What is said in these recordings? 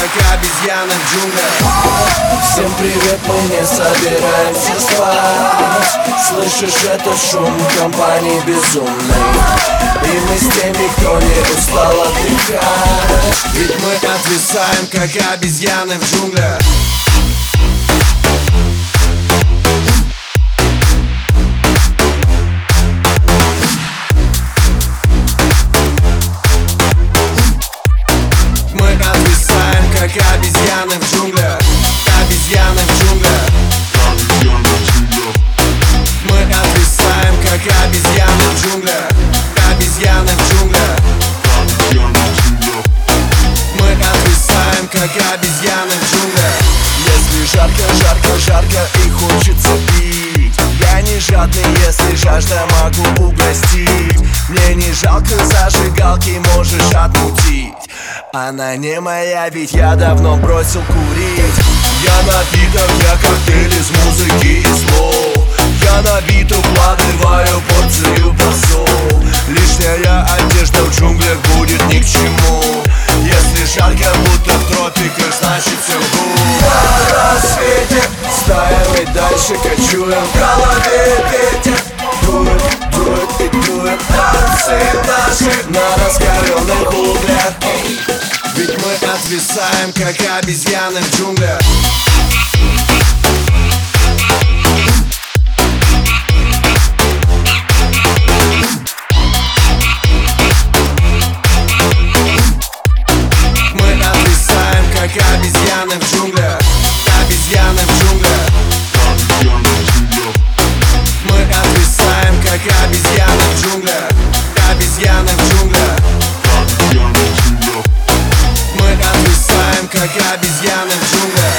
обезьяны в джунглях. Всем привет, мы не собираемся спать. Слышишь этот шум компании безумной? И мы с теми, кто не устал отдыхать. Ведь мы отвисаем, как обезьяны в джунглях как обезьяны в джунглях. Обезьяны в джунглях. Мы отвисаем, как обезьяны в джунглях. Обезьяны в джунглях. Мы отвисаем, как обезьяны в джунглях. Если жарко, жарко, жарко и хочется пить Я не жадный, если жажда могу угостить. Мне не жалко зажигалки, можешь отмутить она не моя, ведь я давно бросил курить. Я напиток, я коктейль из музыки и слов. Я на бит укладываю порцию басов. Лишняя одежда в джунглях будет ни к чему. Если жарко, будто в тропиках, значит все будет На рассвете стаями дальше кочуем В голове отвисаем, как обезьяны в джунглях. Мы отвисаем, как обезьяны в джунглях. Обезьяны в джунглях. Мы отвисаем, как обезьяны как обезьяны в джунглях.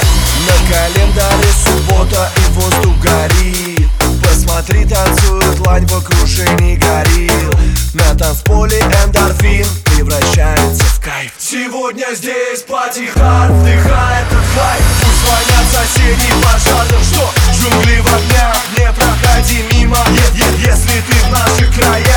На календаре суббота и воздух горит. Посмотри, танцует лань в окружении горил. На танцполе эндорфин превращается в кайф. Сегодня здесь пати хард, вдыхай этот хайп. Пусть звонят соседи пожарным, что джунгли в огнях. Не проходи мимо, если ты в наших краях